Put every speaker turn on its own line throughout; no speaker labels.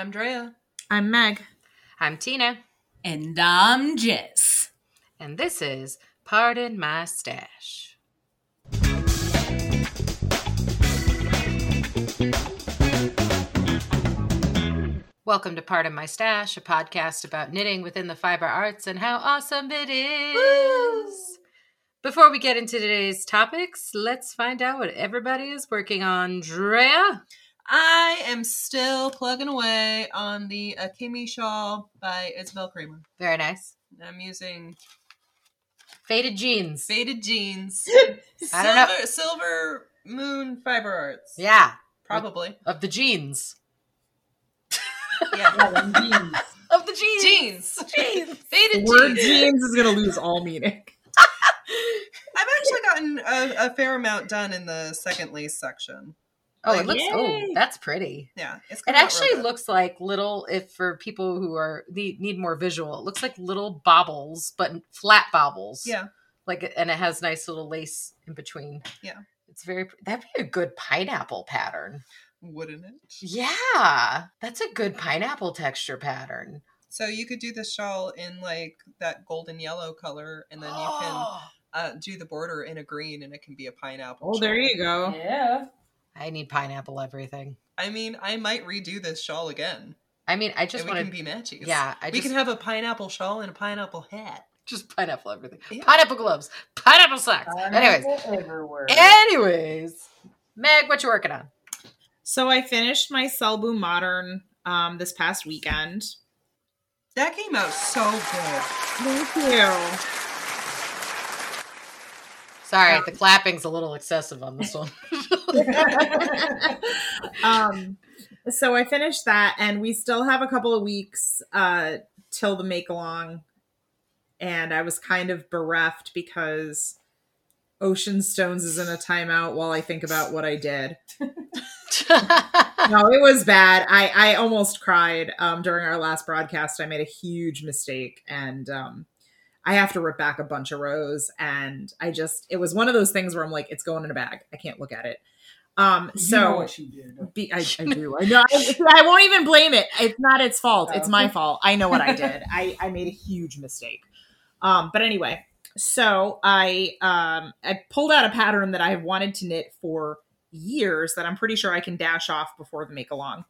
I'm Drea.
I'm Meg.
I'm Tina,
And I'm Jess.
and this is Pardon My Stash. Welcome to Pardon My Stash, a podcast about knitting within the fiber arts and how awesome it is. Before we get into today's topics, let's find out what everybody is working on. Drea?
I am still plugging away on the uh, Akemi shawl by Isabell Kraemer.
Very nice.
I'm using
Faded jeans.
faded jeans.
I don't know.
Silver, silver moon fiber arts.
Yeah,
Probably.
of the jeans.
Yeah.
Of the jeans.
jeans.
Jeans.
Faded
The word
jeans.
jeans is going to lose all meaning.
I've actually gotten a, a fair amount done in the second lace section.
Oh,
Like,
it looks. Oh, that's pretty.
Yeah. It's
It
come out real
actually looks like little. If for people who are need, need more visual, it looks like little bobbles, but flat bobbles.
Yeah.
Like, and it has nice little lace in between.
Yeah.
It's very. That'd be a good pineapple pattern.
Wouldn't it?
Yeah, that's a good pineapple texture pattern.
So you could do the shawl in like that golden yellow color and then you can uh, do the border in a green and it can be a pineapple.
Oh, there you go.
Yeah.
I need pineapple everything.
I mean, I might redo this shawl again.
I mean, I just
we
want
can
to
be matchies.
Yeah, I
we
just
can have a pineapple shawl and a pineapple hat.
just pineapple everything.
Yeah.
Pineapple gloves, pineapple socks. Anyways,
everywhere.
anyways, Meg, what you working on?
So I finished my Selbu Modern um, this past weekend.
That came out so good.
Thank you.
Sorry, the clapping's a little excessive on this one.
um, so I finished that, and we still have a couple of weeks uh, till the make along. And I was kind of bereft because Ocean Stones is in a timeout while I think about what I did. no, it was bad. I I almost cried um, during our last broadcast. I made a huge mistake, and um, I have to rip back a bunch of rows. And I just it was one of those things where I'm like, it's going in a bag. I can't look at it. Um, so
know what she did.
be, I, I do. I know. I, I won't even blame it. It's not its fault. It's
Oh.
my fault. I know what I did. I, I made a huge mistake. Um, but anyway, so I um, I pulled out a pattern that I have wanted to knit for years that I'm pretty sure I can dash off before the make along.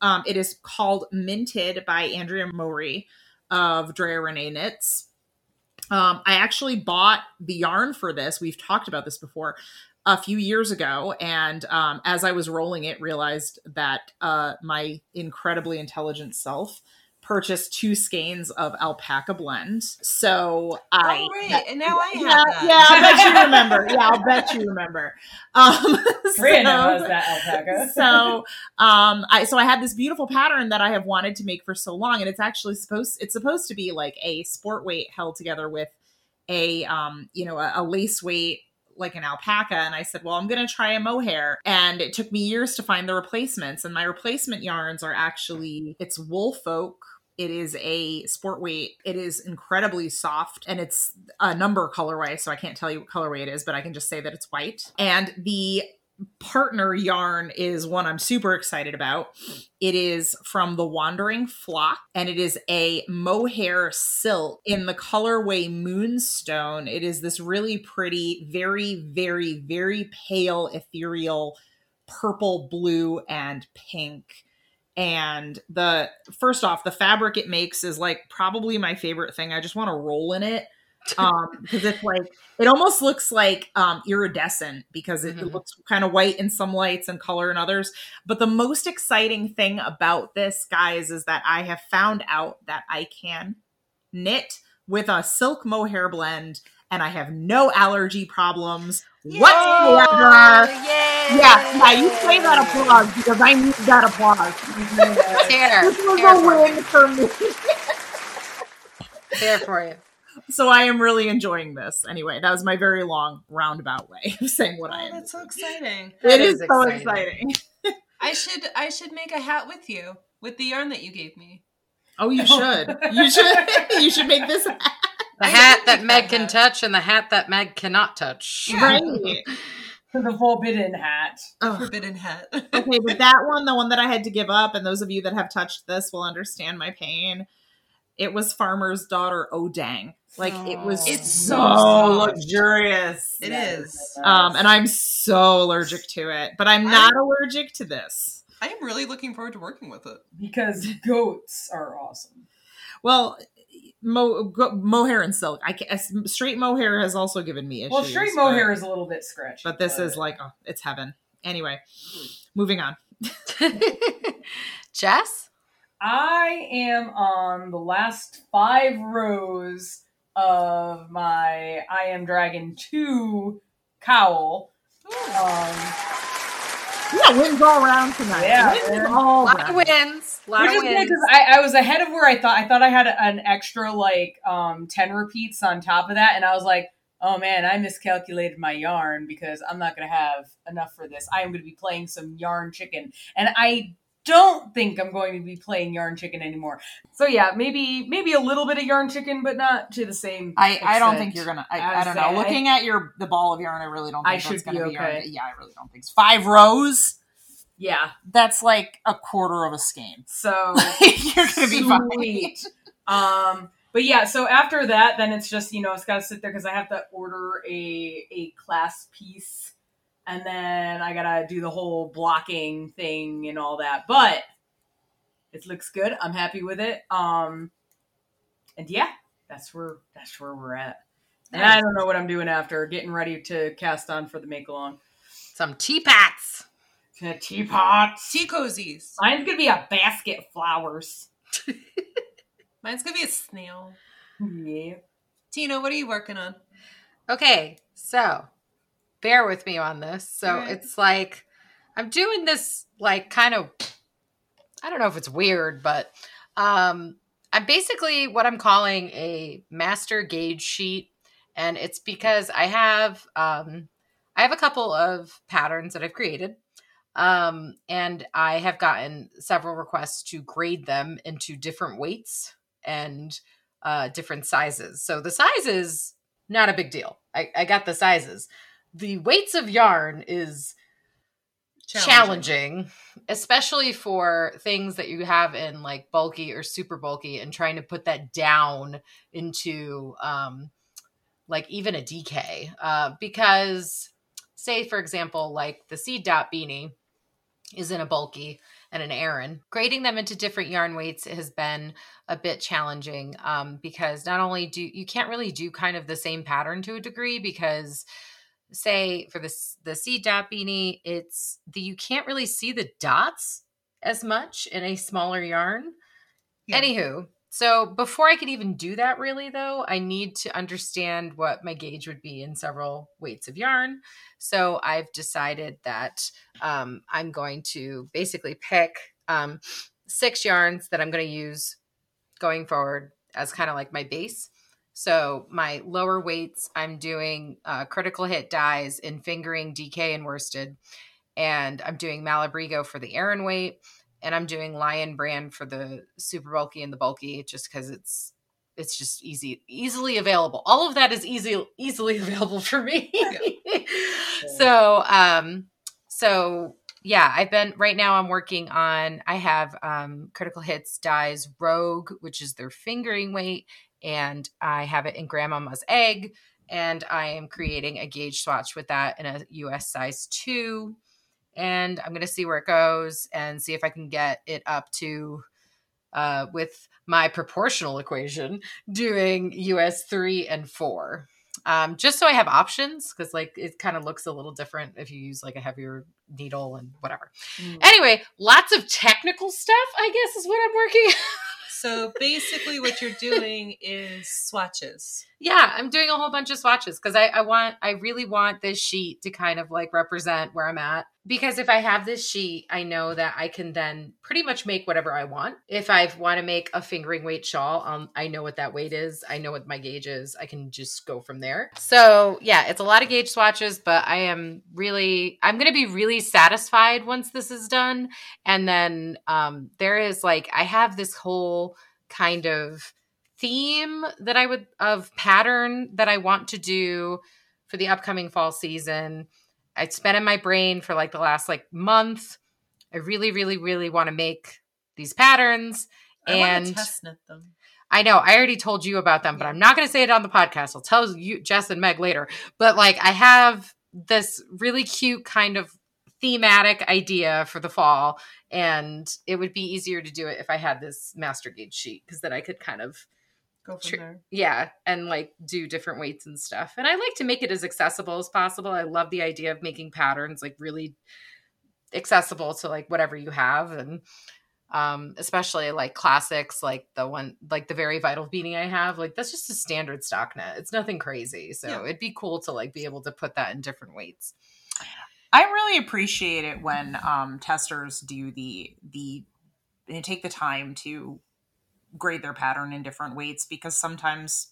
Um, it is called Minted by Andrea Mowry of Drea Renee Knits. Um, I actually bought the yarn for this. We've talked about this before a few years ago, and um, as I was rolling it, realized that uh, my incredibly intelligent self purchased two skeins of alpaca blend. So I
oh, right. and now I have
yeah,
that.
yeah, I'll bet you remember. Yeah, I'll bet you remember. Um,
Rhea
so-
knows that alpaca.
so um i so i had this beautiful pattern that i have wanted to make for so long and it's actually supposed it's supposed to be like a sport weight held together with a um you know a, a lace weight like an alpaca and i said well i'm going to try a mohair and it took me years to find the replacements and my replacement yarns are actually it's Woolfolk it is a sport weight. It is incredibly soft and it's a number colorway, so I can't tell you what colorway it is, but I can just say that it's white. And the partner yarn is one I'm super excited about. It is from the Wandering Flock and it is a mohair silk in the colorway Moonstone. It is this really pretty, very, very, very pale, ethereal purple, blue, and pink. And the first off, the fabric it makes is like probably my favorite thing. I just want to roll in it um because it's like it almost looks like um iridescent because it, it
Mhm.
looks kind of white in some lights and color in others but the most exciting thing about this guys is that i have found out that i can knit with a silk mohair blend and i have no allergy problems whatsoever
yay!
yeah yeah you play that applause because i need that applause
Here,
this was
here
a win
you.
for me
Here for you.
so I am really enjoying this. Anyway, that was my very long roundabout way of saying what I
Oh,
am.
that's so exciting.
That
It is,
is
so
exciting.
exciting.
I should I should make a hat with you with the yarn that you gave me.
Oh, you should. You should. you should make this
The
I
hat that Meg can
hat.
touch and the hat that Meg cannot touch.
Yeah.
right.
the forbidden hat.
Ugh.
Forbidden hat.
okay, but that one, the one that I had to give up, and those of you that have touched this will understand my pain. It was Farmer's Daughter Odang. Like it was
It's
so
so
luxurious.
It
Yeah,
is.
Um, and I'm so allergic to it, but I'm
I-
not allergic to this.
I am really looking forward to working with it.
because goats are awesome.
Well, mo- mohair and silk. I can, straight mohair has also given me issues.
Well, straight
but-
mohair is a little bit scratchy,
but this is like oh, it's heaven. Anyway, moving on.
Jess?
I am on the last five rows of my I Am Dragon 2 cowl. Um,
Yeah, wins all around tonight.
Yeah,
wins
man.
all
lot
round.
of wins. lot
which
of
is good
wins.
because I, I was ahead of where I thought. I thought I had an extra like um, 10 repeats on top of that, and I was like, oh man, I miscalculated my yarn because I'm not going to have enough for this. I am going to be playing some yarn chicken. And I don't think I'm going to be playing yarn chicken anymore. So yeah, maybe maybe a little bit of yarn chicken, but not to the same.
I, I don't think you're gonna. I,
I
I don't know.
I-
Looking at your the ball of yarn, I really don't.
I
think that's
should be
gonna be yarn.
okay.
Yeah, I really don't think so. Five rows.
Yeah.
That's like a quarter of a skein.
So
you're gonna be fine.
Sweet. um but yeah so after that then it's just you know it's got to sit there because i have to order a a class piece and then i gotta do the whole blocking thing and all that. But it looks good. I'm happy with it. Um and yeah that's where that's where we're at. And i don't know what i'm doing after getting ready to cast on for the make along
Some teapots.
teapots.
Tea cozies.
mine's gonna be a basket of flowers.
Mine's gonna be a snail.
yeah.
Tina, what are you working on?
Okay, so bear with me on this. So
Alright.
it's like I'm doing this like kind of I don't know if it's weird, but um I'm basically what I'm calling a master gauge sheet and it's because I have um I have a couple of patterns that I've created. Um and I have gotten several requests to grade them into different weights and uh different sizes. So the sizes not a big deal. I, I got the sizes. The weights of yarn is challenging. especially for things that you have in like bulky or super bulky and trying to put that down into um like even a DK. Uh because say for example, like the seed dot beanie is in a bulky and an Aran. Grading them into different yarn weights has been a bit challenging um, because not only do you can't really do kind of the same pattern to a degree because say for this the seed dot beanie it's the you can't really see the dots as much in a smaller yarn.
Yeah.
anywho so before i could even do that really though i need to understand what my gauge would be in several weights of yarn. So i've decided that um, i'm going to basically pick um, six yarns that i'm going to use going forward as kind of like my base so my lower weights, I'm doing uh, critical hit dies in fingering, DK, and worsted, and I'm doing Malabrigo for the Aran weight, and I'm doing Lion Brand for the super bulky and the bulky, just because it's it's just easy, easily available. All of that is easy, easily available for me. so, um, so yeah, I've been right now. I'm working on. I have um, critical hits dies Rogue, which is their fingering weight and I have it in Grandmama's egg, and I am creating a gauge swatch with that in a US size two. And I'm gonna see where it goes and see if I can get it up to uh, with my proportional equation doing US three and four. Um, just so I have options because like it kind of looks a little different if you use like a heavier needle and whatever.
Mm.
Anyway, lots of technical stuff, I guess, is what I'm working
So basically, what you're doing is swatches.
Yeah, I'm doing a whole bunch of swatches because I, I want, I really want this sheet to kind of like represent where I'm at. Because if I have this sheet, I know that I can then pretty much make whatever I want. If I want to make a fingering weight shawl, um, I know what that weight is. I know what my gauge is. I can just go from there. So yeah, it's a lot of gauge swatches, but I am really, I'm going to be really satisfied once this is done. And then um, there is like, I have this whole kind of theme that I would of pattern that I want to do for the upcoming fall season. it's been in my brain for like the last like month. I really, really, really want to make these patterns.
I
and
test knit them.
I know I already told you about them, but I'm not going to say it on the podcast. I'll tell you, Jess and Meg later. But like, I have this really cute kind of thematic idea for the fall, and it would be easier to do it if I had this master gauge sheet because then I could kind of
Go from
Tr-
there.
yeah and like do different weights and stuff and i like to make it as accessible as possible i love the idea of making patterns like really accessible to like whatever you have and um especially like classics like the one like the very vital beanie i have like that's just a standard stock net it's nothing crazy so
Yeah.
it'd be cool to like be able to put that in different weights
I really appreciate it when um, testers do the the they take the time to grade their pattern in different weights because sometimes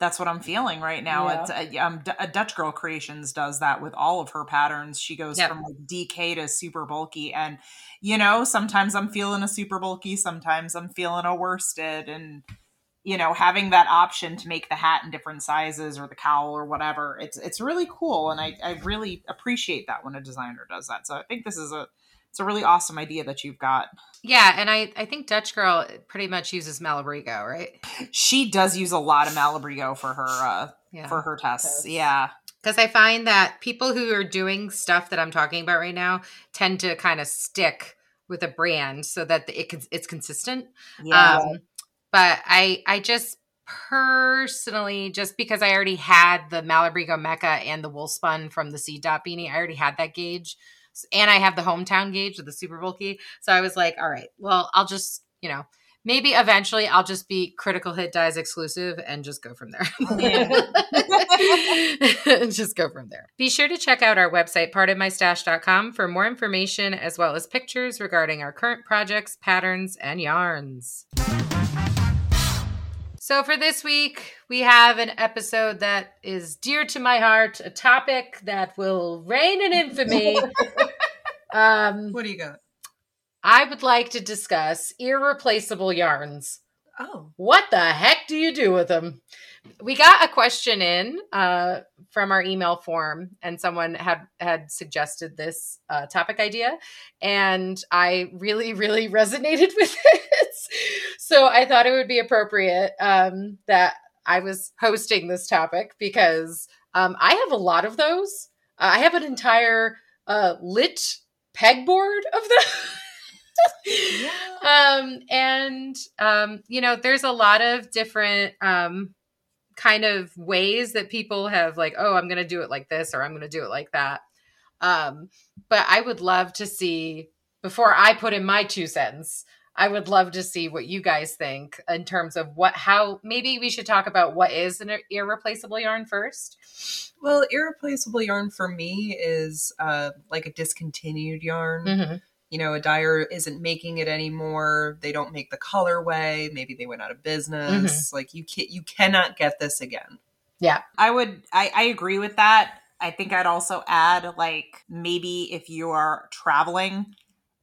that's what I'm feeling right now.
Yeah.
It's, uh, um, D- uh, Dutch Girl Creations does that with all of her patterns. She goes
Yep.
from like DK to super bulky, and you know sometimes I'm feeling a super bulky, sometimes I'm feeling a worsted, and you know having that option to make the hat in different sizes or the cowl or whatever it's it's really cool and i i really appreciate that when a designer does that so i think this is a it's a really awesome idea that you've got.
Yeah and i i think dutch girl pretty much uses malabrigo right?
She does use a lot of malabrigo for her uh
yeah.
for her tests.
Tests.
yeah.
Because I find that people who are doing stuff that I'm talking about right now tend to kind of stick with a brand so that it can, it's consistent.
yeah.
Um, but I I just personally just because I already had the Malabrigo Mecha and the Woolspun from the seed dot beanie, I already had that gauge, S- and I have the hometown gauge with the super bulky. So I was like, all right, well, I'll just you know. Maybe eventually I'll just be critical hit dies exclusive and just go from there. just go from there. Be sure to check out our website, pardonmystash.com, for more information as well as pictures regarding our current projects, patterns, and yarns. So, for this week, we have an episode that is dear to my heart, a topic that will reign in infamy. um,
What do you got?
I would like to discuss irreplaceable yarns.
Oh,
What the heck do you do with them? We got a question in uh, from our email form, and someone had had suggested this uh, topic idea, and I really, really resonated with it. So I thought it would be appropriate um, that I was hosting this topic because um, I have a lot of those. Uh, I have an entire uh, lit pegboard of them. um and um you know there's a lot of different um kind of ways that people have like oh i'm gonna do it like this or i'm gonna do it like that um but i would love to see before i put in my two cents i would love to see what you guys think in terms of what how maybe we should talk about what is an irreplaceable yarn first
well, irreplaceable yarn for me is uh, like a discontinued yarn.
mm-hmm.
You know, a dyer isn't making it anymore. They don't make the colorway. Maybe they went out of business.
Mm-hmm.
Like you can you cannot get this again.
Yeah, I would I, I agree with that. I think I'd also add like maybe if you are traveling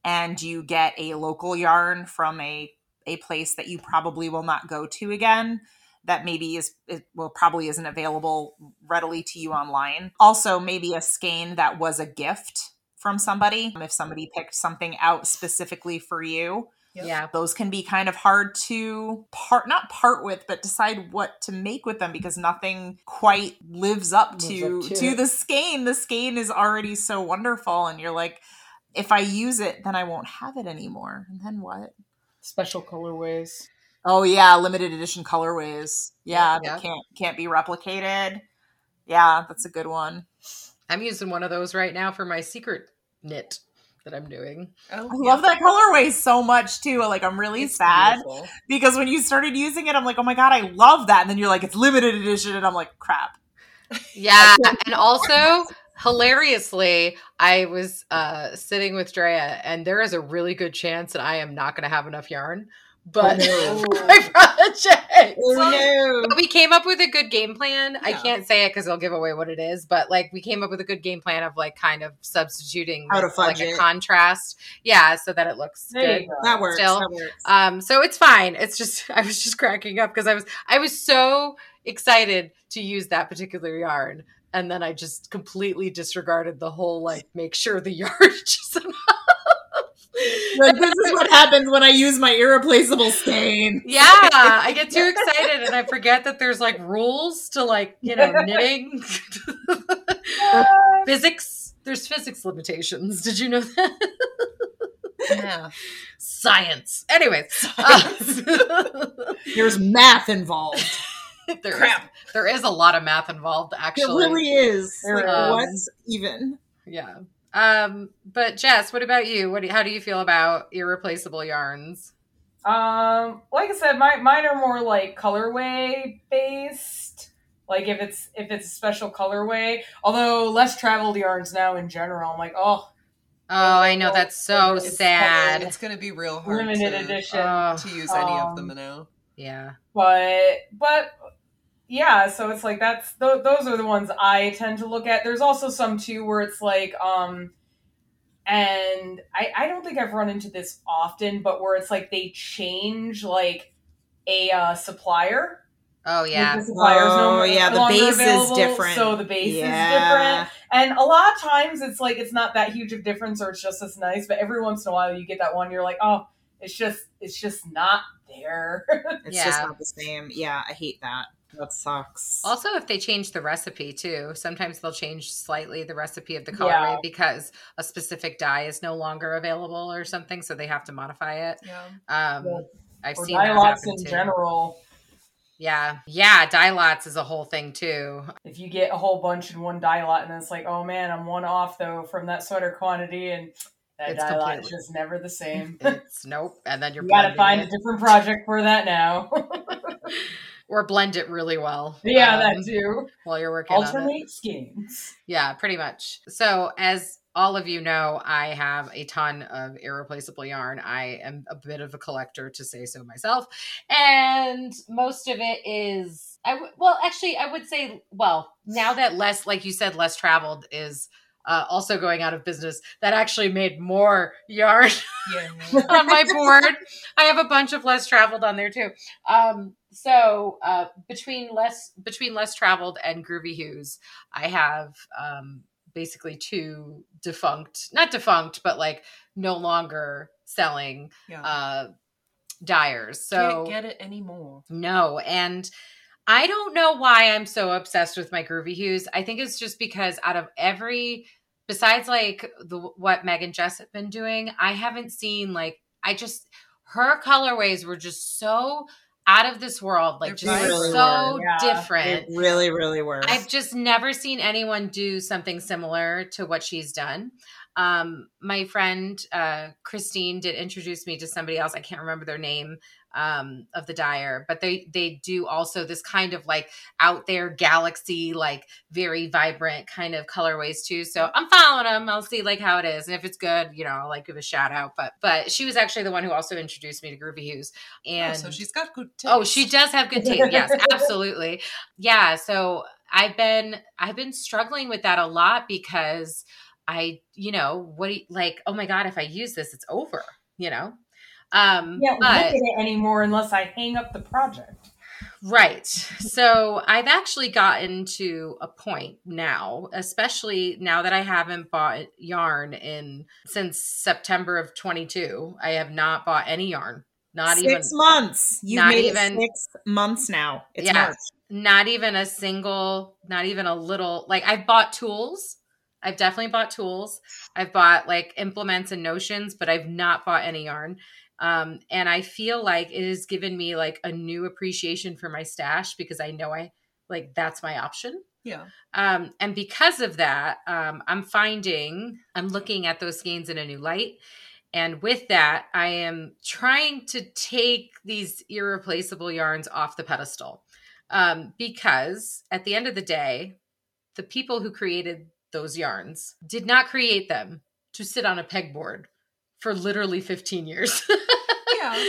and you get a local yarn from a a place that you probably will not go to again that maybe is it well probably isn't available readily to you online. Also maybe a skein that was a gift from somebody if somebody picked something out specifically for you
Yep.
yeah
those can be kind of hard to part not part with but decide what to make with them because nothing quite lives up
Lives
to
up to
to the skein the skein is already so wonderful and you're like if i use it then i won't have it anymore. And then what?
Special colorways.
oh yeah limited edition colorways. Yeah,
Yeah.
that can't can't be replicated. Yeah that's a good one.
I'm using one of those right now for my secret knit that i'm doing.
Oh,
i love that colorway so much too. Like i'm really
It's
sad
beautiful.
because when you started using it i'm like oh my god i love that. And then you're like it's limited edition. And i'm like crap.
Yeah, and also hilariously, I was uh sitting with Drea, and there is a really good chance that I am not going to have enough yarn. But
Oh, no.
my project,
Oh,
but we came up with a good game plan. I can't say it because it'll give away what it is, but like we came up with a good game plan of like kind of substituting with, like
fudge
a contrast, yeah, so that it looks
There
good.
go.
That works.
Still.
That works.
Um, so it's fine. It's just I was just cracking up because I was I was so excited to use that particular yarn and then I just completely disregarded the whole like make sure the yard is enough.
Like, this is what happens when I use my irreplaceable stain.
Yeah, I get too excited and I forget that there's like rules to like, you know, knitting. physics. There's physics limitations. Did you know that?
Yeah.
Science. Anyways. uh,
There's math involved.
there, is,
Crap.
there is a lot of math involved,
It
actually.
really is.
There
Like,
is.
what's even?
Yeah. Um, but Jess, what about you? What do, how do you feel about irreplaceable yarns?
Um, like I said, my mine are more like colorway based. Like if it's if it's a special colorway. Although less traveled yarns now in general, I'm like, oh,
Oh, I know that's so
It's
sad.
It's gonna be real hard
limited
to,
edition.
Oh,
to use any of them
Um,
now.
yeah.
but but yeah so it's like that's th- those are the ones i tend to look at there's also some too where it's like um and i i don't think i've run into this often but where it's like they change like a uh, supplier
Oh,
Like,
yeah.
the supplier's no-
Oh, yeah,
no
the base is different.
so the base
Yeah.
is different and a lot of times it's like it's not that huge of difference or it's just as nice but every once in a while you get that one you're like oh it's just it's just not there
It's just
Yeah.
not the same. Yeah, I hate that. That sucks.
Also, if they change the recipe too, sometimes they'll change slightly the recipe of the
Yeah.
because a specific dye is no longer available or something, so they have to modify it.
Yeah.
Um,
Yeah.
I've
or
seen that
dye lots in
too.
general
Yeah, yeah, dye lots is a whole thing too.
if you get a whole bunch in one dye lot and then it's like, oh man, I'm one off though from that sweater quantity and that
It's
dye lot is just never the same.
It's nope, and then you're
you gotta
blending
find a different project for that now.
or blend it really well.
yeah,
um,
that too.
while you're working on.
Alternate skins.
Yeah, pretty much. So, as all of you know, I have a ton of irreplaceable yarn. I am a bit of a collector, to say so myself, and most of it is. I w- well, actually, I would say, well, now that less, like you said, less traveled is. Uh, also going out of business that actually made more yarn
Yeah.
on my board. I have a bunch of less traveled on there too. Um, so uh, between less between less traveled and groovy hues, I have um, basically two defunct, not defunct, but like no longer selling
yeah.
uh, dyers. So
Can't get it anymore.
no, and I don't know why I'm so obsessed with my groovy hues. I think it's just because out of every, besides like the what Meg and Jess have been doing, I haven't seen like I just her colorways were just so out of this world, like just
really
so
yeah.
different.
It really, really works.
I've just never seen anyone do something similar to what she's done. Um, my friend uh, Christine did introduce me to somebody else. I can't remember their name um, of the dyer, but they they do also this kind of like out there galaxy, like very vibrant kind of colorways too. So I'm following them. I'll see like how it is, and if it's good, you know, I'll like give a shout out. But but she was actually the one who also introduced me to Groovy Hues, and
oh, so she's got good taste.
Oh, she does have good taste. Yes, absolutely. Yeah, so I've been I've been struggling with that a lot because I, you know, what do you, like, oh my god, if I use this, it's over, you know. Um
Can't look at it anymore unless I hang up the project.
Right. So I've actually gotten to a point now, especially now that I haven't bought yarn in since September of 22. I have not bought any yarn. Not
six
even
months. You've made
even-
six months now. It's
Yeah.
March.
not even a single, not even a little like I've bought tools. I've definitely bought tools. I've bought like implements and notions, but I've not bought any yarn. Um, and I feel like it has given me like a new appreciation for my stash because I know I like that's my option.
Yeah.
Um, and because of that, um, I'm finding I'm looking at those gains in a new light. And with that, I am trying to take these irreplaceable yarns off the pedestal. Um, because at the end of the day, the people who created those yarns did not create them to sit on a pegboard for literally 15 years.
Yeah.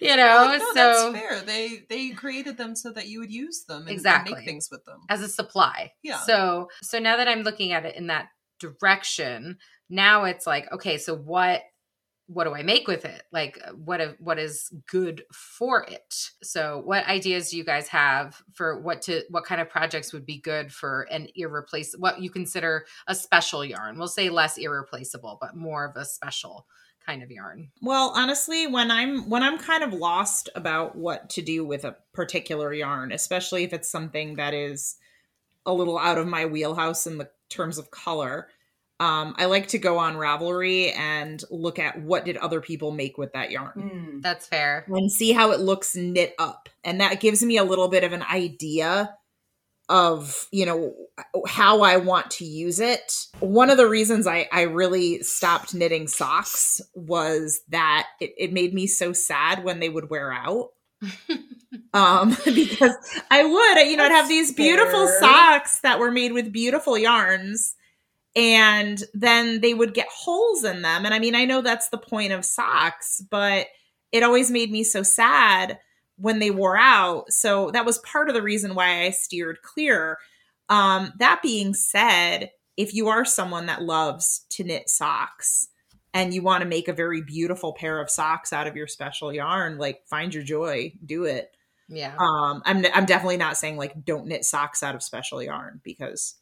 you know,
Like, no,
so
that's fair. They they created them so that you would use them and, and
Exactly.
make things with them.
as a supply.
Yeah.
So so now that I'm looking at it in that direction, now it's like, okay, so what what do I make with it? Like uh, what what is good for it? So what ideas do you guys have for what to what kind of projects would be good for an irreplaceable what you consider a special yarn? We'll say less irreplaceable, but more of a special kind of yarn.
Well, honestly, when I'm when I'm kind of lost about what to do with a particular yarn, especially if it's something that is a little out of my wheelhouse in the terms of color, um, I like to go on Ravelry and look at what did other people make with that yarn.
Mm.
That's fair.
And see how it looks knit up. And that gives me a little bit of an idea of, you know, how I want to use it. One of the reasons I, I really stopped knitting socks was that it, it made me so sad when they would wear out. um because i would you know i'd have these beautiful
fair.
socks that were made with beautiful yarns and then they would get holes in them and i mean i know that's the point of socks but it always made me so sad when they wore out so that was part of the reason why i steered clear um that being said if you are someone that loves to knit socks and you want to make a very beautiful pair of socks out of your special yarn like find your joy do it
Yeah.
um i'm i'm definitely not saying like don't knit socks out of special yarn because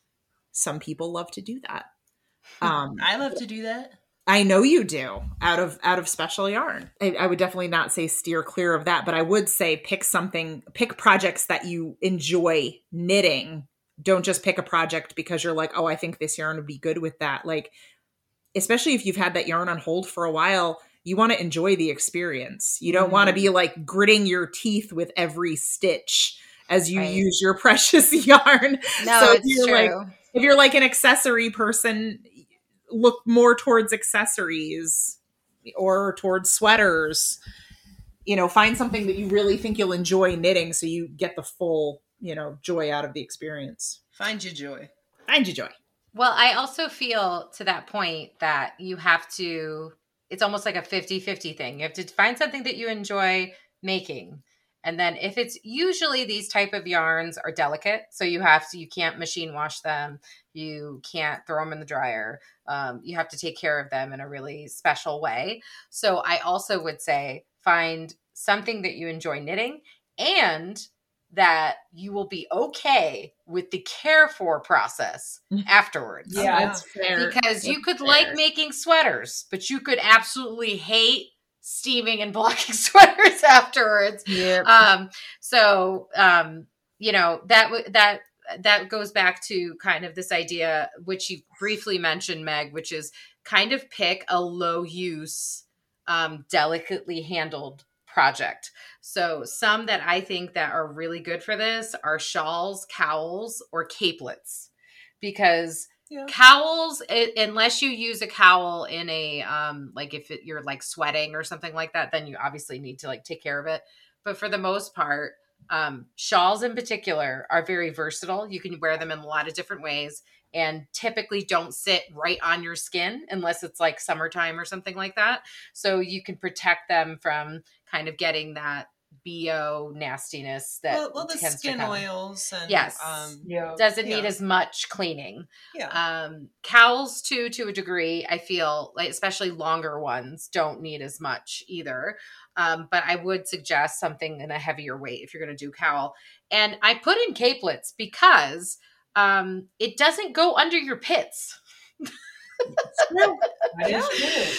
some people love to do that um
I love to do that.
I know you do out of out of special yarn. I, I would definitely not say steer clear of that but i would say pick something pick projects that you enjoy knitting. Don't just pick a project because you're like oh i think this yarn would be good with that. Like especially if you've had that yarn on hold for a while you want to enjoy the experience. You don't want to mm-hmm. be like gritting your teeth with every stitch as you
Right.
use your precious yarn.
No,
So
it's
you're,
true.
like, if you're like an accessory person look more towards accessories or towards sweaters you know find something that you really think you'll enjoy knitting so you get the full you know joy out of the experience
Find your joy.
find your joy
Well, I also feel to that point that you have to, it's almost like a 50 50 thing. You have to find something that you enjoy making. And then if it's usually these type of yarns are delicate, so you have to, you can't machine wash them, you can't throw them in the dryer. Um, you have to take care of them in a really special way. So I also would say find something that you enjoy knitting and that you will be okay with the care for process afterwards.
Yeah.
that's fair
Because you could
fair.
like making sweaters, but you could absolutely hate steaming and blocking sweaters afterwards.
yeah
Um, so um, you know that w- that that goes back to kind of this idea which you briefly mentioned, Meg, which is kind of pick a low use, um, delicately handled project. So some that I think that are really good for this are shawls, cowls, or capelets, because
Yeah.
cowls i unless you use a cowl in a um like if it, you're like sweating or something like that then you obviously need to like take care of it but for the most part um shawls in particular are very versatile you can wear them in a lot of different ways and typically don't sit right on your skin unless it's like summertime or something like that so you can protect them from kind of getting that bo nastiness that
Well, well the
tends to
skin
come.
oils and
Yes.
um,
Yeah.
doesn't need as much cleaning
yeah.
um cowls too to a degree i feel like especially longer ones don't need as much either um but i would suggest something in a heavier weight if you're going to do cowl. And i put in capelets because um it doesn't go under your pits.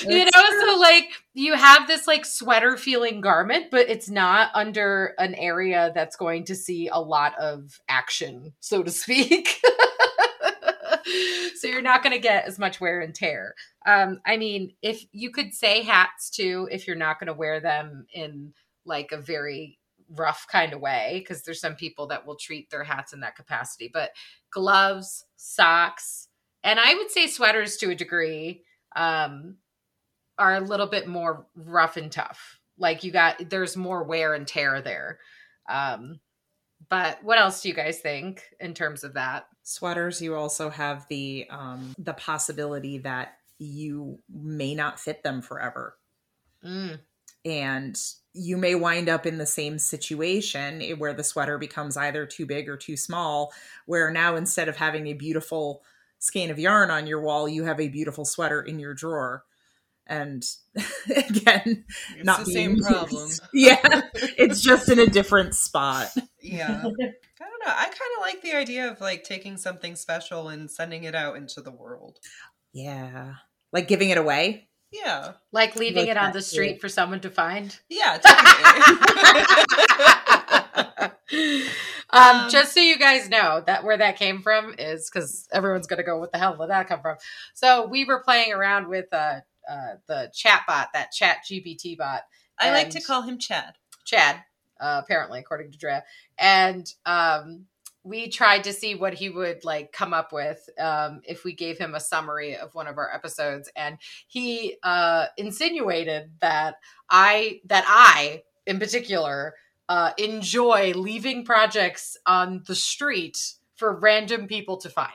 You know so like you have this like sweater feeling garment but it's not under an area that's going to see a lot of action so to speak so you're not going to get as much wear and tear. Um i mean if you could say hats too if you're not going to wear them in like a very rough kind of way because there's some people that will treat their hats in that capacity but gloves socks and i would say sweaters to a degree um are a little bit more rough and tough. Like you got there's more wear and tear there. Um but what else do you guys think in terms of that
sweaters you also have the um the possibility that you may not fit them forever
mm,
and you may wind up in the same situation where the sweater becomes either too big or too small where now instead of having a beautiful skein of yarn on your wall you have a beautiful sweater in your drawer and again,
It's
not
the same problem.
yeah, it's just in a different spot.
Yeah. I don't know. I kind of like the idea of like taking something special and sending it out into the world.
Yeah, like giving it away.
Yeah.
Like leaving
Like
it on the street for someone to find.
Yeah,
um,
Um,
just so you guys know that where that came from is because everyone's gonna go, "What the hell did that come from?" So we were playing around with uh, uh, the chat bot, that Chat GPT bot,
I like to call him Chad.
Chad, uh, apparently, according to Drea. And um, we tried to see what he would like come up with um, if we gave him a summary of one of our episodes. And he uh, insinuated that I, that I, in particular, uh, enjoy leaving projects on the street for random people to find.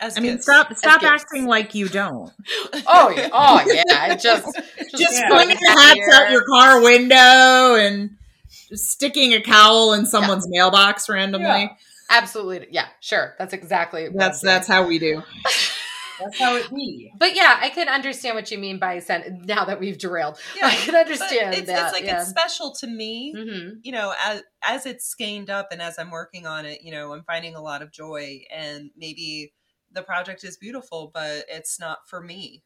As
I mean, stop stop
gifts.
acting like you don't.
Oh, yeah. oh yeah, just just,
Just
Yeah.
flinging hats out your car window and just sticking a cowl in someone's mailbox randomly.
Yeah.
absolutely yeah, sure, that's exactly what
That's that's how we do.
That's how it be.
But yeah, I can understand what you mean by sen- now that we've derailed.
Yeah,
I can understand
it's,
that.
it's like
yeah.
it's special to me.
Mhm.
You know, as as it's skeined up and as I'm working on it, you know, I'm finding a lot of joy and maybe the project is beautiful, but it's not for me.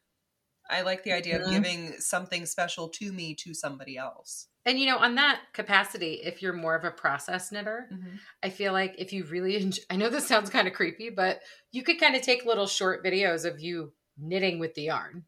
I like the idea
Mhm.
of giving something special to me to somebody else.
And you know, on that capacity, if you're more of a process knitter, I feel like if you really enjoy, I know this sounds kind of creepy, but you could kind of take little short videos of you knitting with the yarn.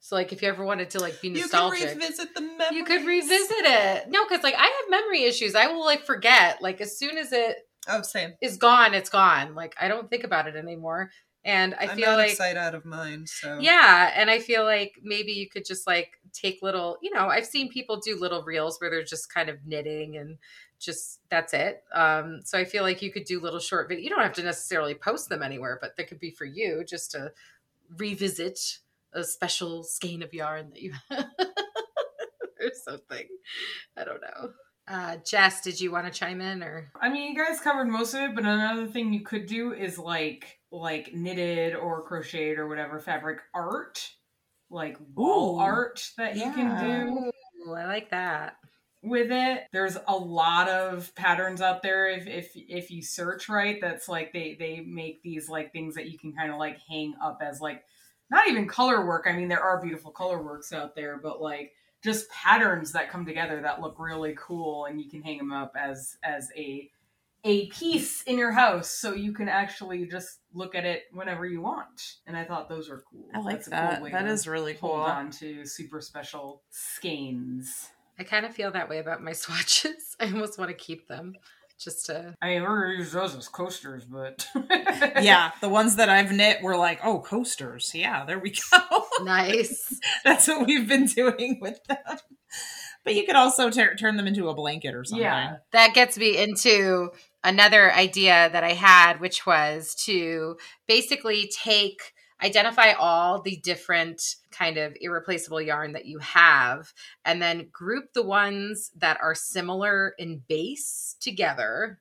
So, like, if you ever wanted to like be
nostalgic, You
nostalgic,
revisit the memories.
you could revisit it. No, because like I have memory issues. I will like forget. Like as soon as it
Oh, same.
is gone, it's gone. Like I don't think about it anymore. And I
I'm
feel
out
like
of sight, out of mind. So
Yeah, and I feel like maybe you could just like take little, you know, I've seen people do little reels where they're just kind of knitting and just that's it. Um so I feel like you could do little short video. You don't have to necessarily post them anywhere, but they could be for you just to revisit a special skein of yarn that you have or something. I don't know. Uh Jess, did you want to chime in or
I mean, you guys covered most of it, but another thing you could do is like like knitted or crocheted or whatever fabric art, like wall
Ooh.
art that you can do
Ooh, I like that.
with it. There's a lot of patterns out there if if if you search right. That's like they they make these like things that you can kind of like hang up as like not even color work. I mean, there are beautiful color works out there, but like just patterns that come together that look really cool, and you can hang them up as as a a piece in your house, so you can actually just look at it whenever you want. And I thought those were cool.
I like
That's a
that.
cool way
that
to
is really
hold
cool.
on to super special skeins.
I kind of feel that way about my swatches. I almost want to keep them just to
I mean, we're gonna use those as coasters, but
Yeah, the ones that I've knit were like, oh, coasters. Yeah, there we go.
nice.
That's what we've been doing with them. But you could also tur- turn them into a blanket or something.
yeah,
that gets me into another idea that I had, which was to basically take identify all the different kind of irreplaceable yarn that you have and then group the ones that are similar in base together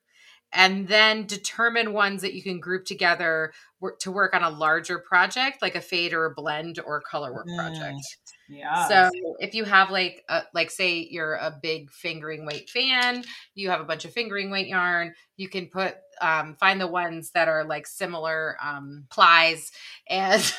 and then determine ones that you can group together to work on a larger project like a fade or a blend or color work
Mm.
project
yeah.
so if you have like a, like say you're a big fingering weight fan, you have a bunch of fingering weight yarn, you can put um find the ones that are like similar um plies and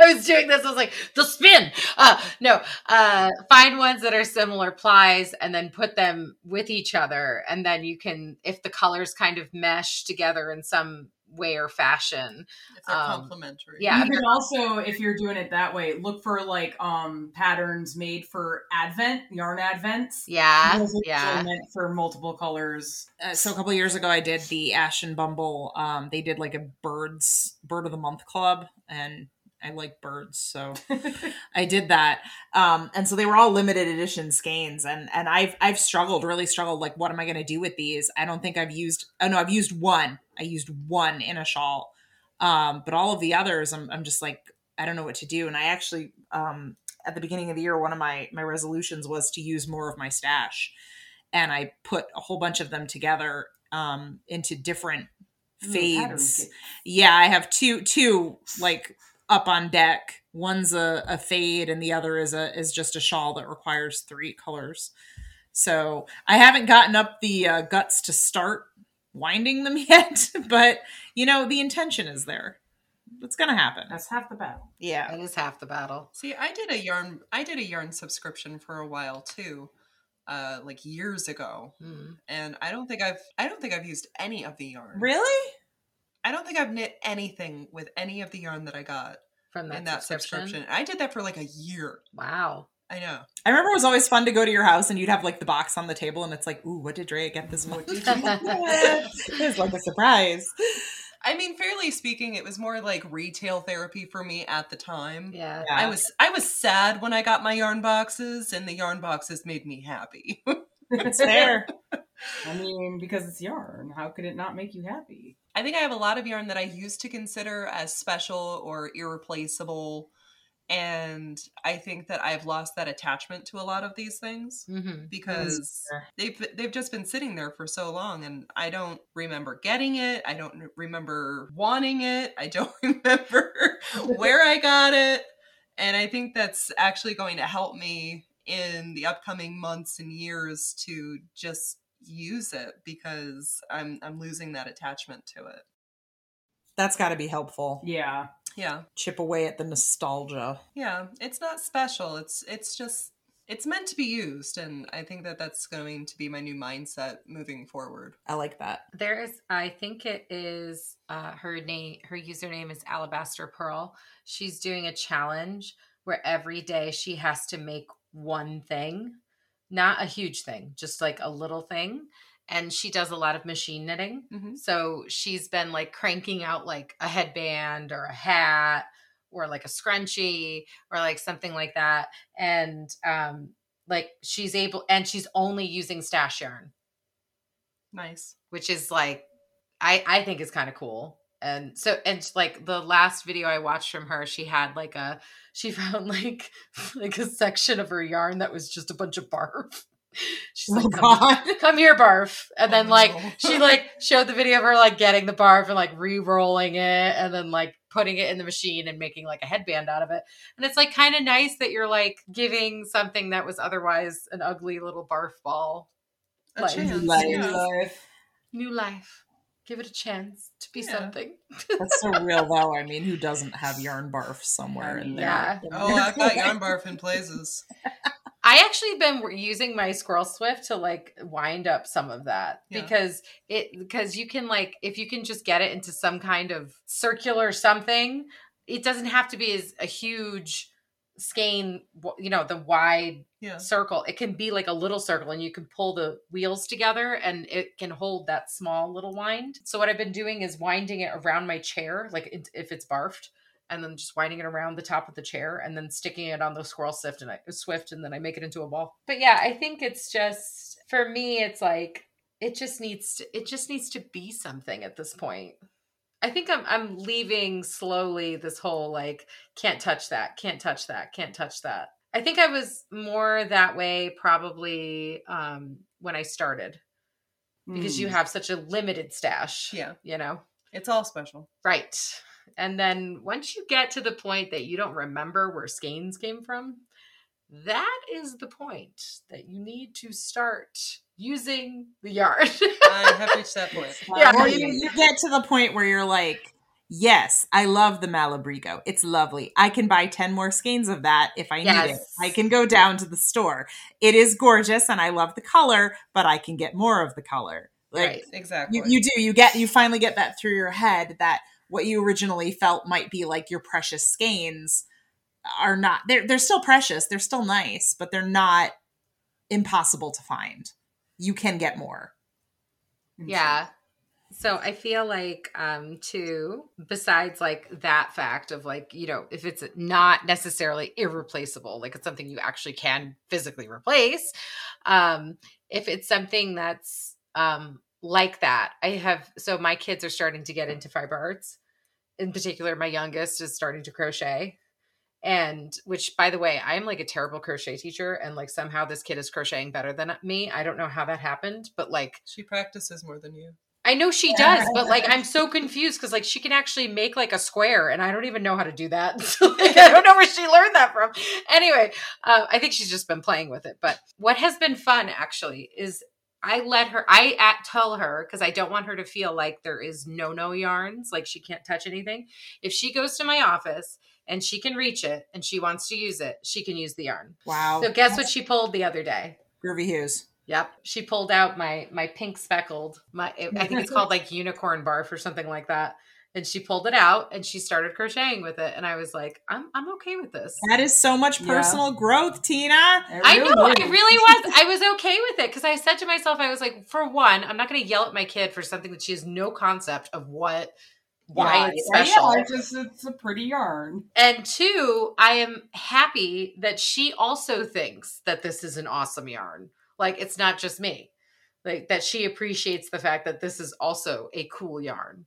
I was doing this, I was like, the spin. Uh no, uh find ones that are similar plies and then put them with each other and then you can if the colors kind of mesh together in some way or fashion.
if they're
Um,
complementary.
yeah.
you can also, if you're doing it that way, look for like um patterns made for Advent yarn Advents.
Yeah. Yeah.
meant for multiple colors.
Uh, so a couple years ago, I did the Ash and Bumble. Um, they did like a birds bird of the month club, and I like birds, so I did that. Um, and so they were all limited edition skeins, and and I've I've struggled, really struggled. Like, what am I going to do with these? I don't think I've used. Oh no, I've used one. I used one in a shawl, um, but all of the others, I'm I'm just like I don't know what to do. And I actually, um, at the beginning of the year, one of my my resolutions was to use more of my stash, and I put a whole bunch of them together um, into different fades.
kit.
Yeah, I have two two like up on deck One's a, a fade and the other is a is just a shawl that requires three colors. So I haven't gotten up the uh, guts to start winding them yet, but you know the intention is there. It's gonna happen.
That's half the battle.
Yeah.
it is half the battle.
See, I did a yarn. I did a yarn subscription for a while too, uh, like years ago,
Mm.
and I don't think I've. I don't think I've used any of the yarn.
Really?
I don't think I've knit anything with any of the yarn that I got
From that,
in that
subscription.
subscription. I did that for like a year.
Wow.
I know.
I remember it was always fun to go to your house and you'd have like the box on the table and it's like, ooh, what did Drea get this month? it was like a surprise.
I mean, fairly speaking, it was more like retail therapy for me at the time.
Yeah.
Yeah.
I was I was sad when I got my yarn boxes, and the yarn boxes made me happy.
It's fair.
I mean, because it's yarn. How could it not make you happy?
I think I have a lot of yarn that I used to consider as special or irreplaceable, and I think that I've lost that attachment to a lot of these things
Mm-hmm.
because
fair.
they've they've just been sitting there for so long, and I don't remember getting it. I don't remember wanting it. I don't remember where I got it, and I think that's actually going to help me in the upcoming months and years to just use it because I'm I'm losing that attachment to it.
That's got to be helpful.
Yeah.
Yeah.
Chip away at the nostalgia.
Yeah, it's not special. It's it's just it's meant to be used and I think that that's going to be my new mindset moving forward.
I like that.
There is, I think it is uh, her name. Her username is Alabaster Pearl. She's doing a challenge where every day she has to make one thing, not a huge thing, just like a little thing. And she does a lot of machine knitting.
Mhm.
So she's been like cranking out like a headband or a hat or like a scrunchie or like something like that. And um, like she's able, and she's only using stash yarn
Nice.
which is like I I think is kind of cool. And so and like the last video I watched from her, she had like a she found like like a section of her yarn that was just a bunch of barf. She's
Oh,
like, come,
God.
come here, barf. And then
Oh,
like
no.
she like showed the video of her like getting the barf and like re-rolling it and then like putting it in the machine and making like a headband out of it. And it's like kind of nice that you're like giving something that was otherwise an ugly little barf ball
A
Like,
chance.
like-
yeah.
Life.
new life. Give it a chance to be
Yeah.
something.
That's so real, though. I mean, who doesn't have yarn barf somewhere in there?
Yeah.
Oh, I've got yarn barf in places.
I actually been using my Squirrel Swift to like wind up some of that
Yeah.
because it because you can like if you can just get it into some kind of circular something, it doesn't have to be as a huge skein, you know, the wide
Yeah.
circle. It can be like a little circle and you can pull the wheels together and it can hold that small little wind. So what I've been doing is winding it around my chair, like if it's barfed, and then just winding it around the top of the chair and then sticking it on the squirrel swift and I swift and then I make it into a ball. But yeah, I think it's just for me it's like it just needs to it just needs to be something at this point. I think I'm I'm leaving slowly this whole like can't touch that, can't touch that, can't touch that. I think I was more that way probably um when I started because you
Mm.
have such a limited stash.
Yeah.
You know.
It's all special.
Right. And then once you get to the point that you don't remember where skeins came from, that is the point that you need to start using the yard.
I have reached that point.
Yeah.
Or you, you get to the point where you're like, yes, I love the Malabrigo. It's lovely. I can buy 10 more skeins of that if I need it. I can go down to the store. It is gorgeous and I love the color, but I can get more of the color. Like
right.
Exactly.
you, you do, you get, you finally get that through your head that what you originally felt might be like your precious skeins are not, they're, they're still precious. They're still nice, but they're not impossible to find. You can get more.
Yeah. So I feel like um too besides like that fact of like you know if it's not necessarily irreplaceable like it's something you actually can physically replace um if it's something that's um like that I have so my kids are starting to get into fiber arts in particular my youngest is starting to crochet and which by the way i'm like a terrible crochet teacher and like somehow this kid is crocheting better than me i don't know how that happened but like
She practices more than you.
I know she does, but like I'm so confused because like she can actually make like a square, and I don't even know how to do that. So, like, I don't know where she learned that from. Anyway, uh, I think she's just been playing with it. But what has been fun actually is I let her. I at, tell her because I don't want her to feel like there is no no yarns, like she can't touch anything. If she goes to my office and she can reach it and she wants to use it, she can use the yarn.
Wow.
So guess what she pulled the other day?
Groovy Hughes.
Yep, she pulled out my my pink speckled my I think it's called like unicorn barf or something like that. And she pulled it out and she started crocheting with it, and I was like, I'm I'm okay with this.
That is so much
Yeah.
personal growth, Tina.
It
I know,
really
I really was. I was okay with it because I said to myself, I was like, for one, I'm not going to yell at my kid for something that she has no concept of what why
Yeah,
it's special.
Yeah, it's just it's a pretty yarn.
And two, I am happy that she also thinks that this is an awesome yarn. Like it's not just me. Like that she appreciates the fact that this is also a cool yarn.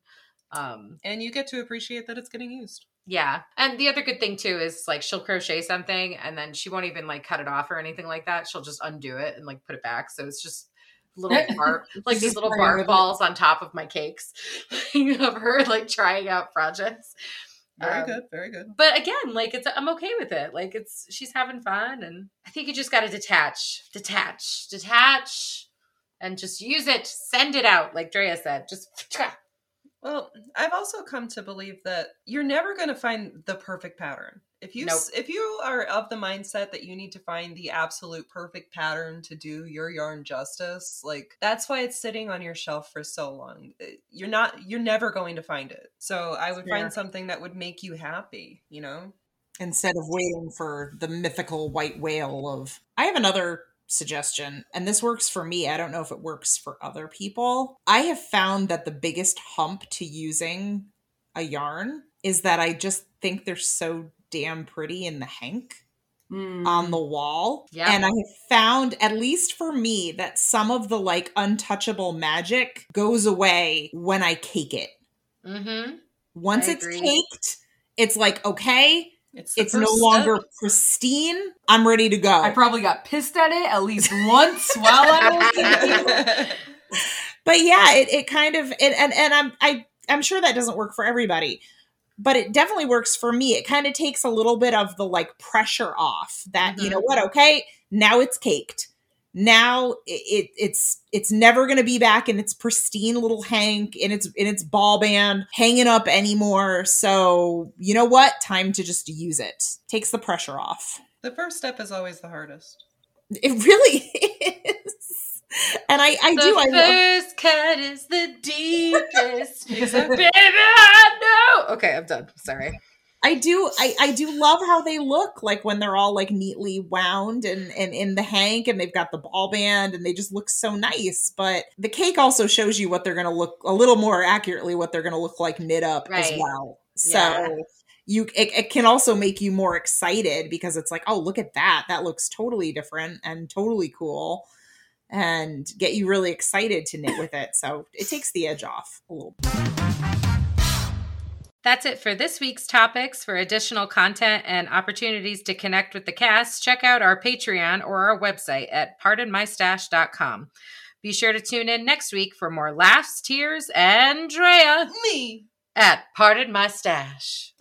Um
and you get to appreciate that it's getting used.
yeah. And the other good thing too is like she'll crochet something and then she won't even like cut it off or anything like that. She'll just undo it and like put it back. So it's just little bar like these little
playing
bark
with it.
balls on top of my cakes of her like trying out projects.
Very
Um,
good, very good.
but again like it's i'm okay with it like it's she's having fun and i think you just got to detach detach detach and just use it send it out like drea said just
Well, I've also come to believe that you're never going to find the perfect pattern. If you s if you are of the mindset that you need to find the absolute perfect pattern to do your yarn justice, like that's why it's sitting on your shelf for so long. Uh, You're not you're never going to find it. So I would
Fair.
find something that would make you happy, you know?
instead of waiting for the mythical white whale of I have another suggestion and this works for me. I don't know if it works for other people. I have found that the biggest hump to using a yarn is that I just think they're so damn pretty in the hank
Mm.
on the wall.
Yeah.
And I have found, at least for me, that some of the like untouchable magic goes away when I cake it.
mm-hmm
Once
I
it's
agree.
caked, it's like, okay,
It's
it's no
first
longer pristine. I'm ready to go.
I probably got pissed at it at least once while I was thinking.
but yeah, it, it kind of it, and and I'm I I'm sure that doesn't work for everybody, but it definitely works for me. It kind of takes a little bit of the like pressure off that you
Mhm.
know what, okay, now it's caked. Now it, it it's it's never going to be back in its pristine little hank in its in its ball band hanging up anymore. So you know what? Time to just use it. Takes the pressure off.
the first step is always the hardest.
It really is. And I I
the
do I love
first cut is the deepest baby i know okay i'm done sorry
I do I, I do love how they look like when they're all like neatly wound and, and in the hank and they've got the ball band and they just look so nice. But the cake also shows you what they're gonna look a little more accurately what they're gonna look like knit up as well. So
Yeah.
you it, it can also make you more excited because it's like, oh look at that. That looks totally different and totally cool. And get you really excited to knit with it. So it takes the edge off a little bit.
That's it for this week's topics. For additional content and opportunities to connect with the cast, check out our Patreon or our website at pardonmystash.com. Be sure to tune in next week for more laughs, tears, and Drea
Me.
at Pardon My Stash.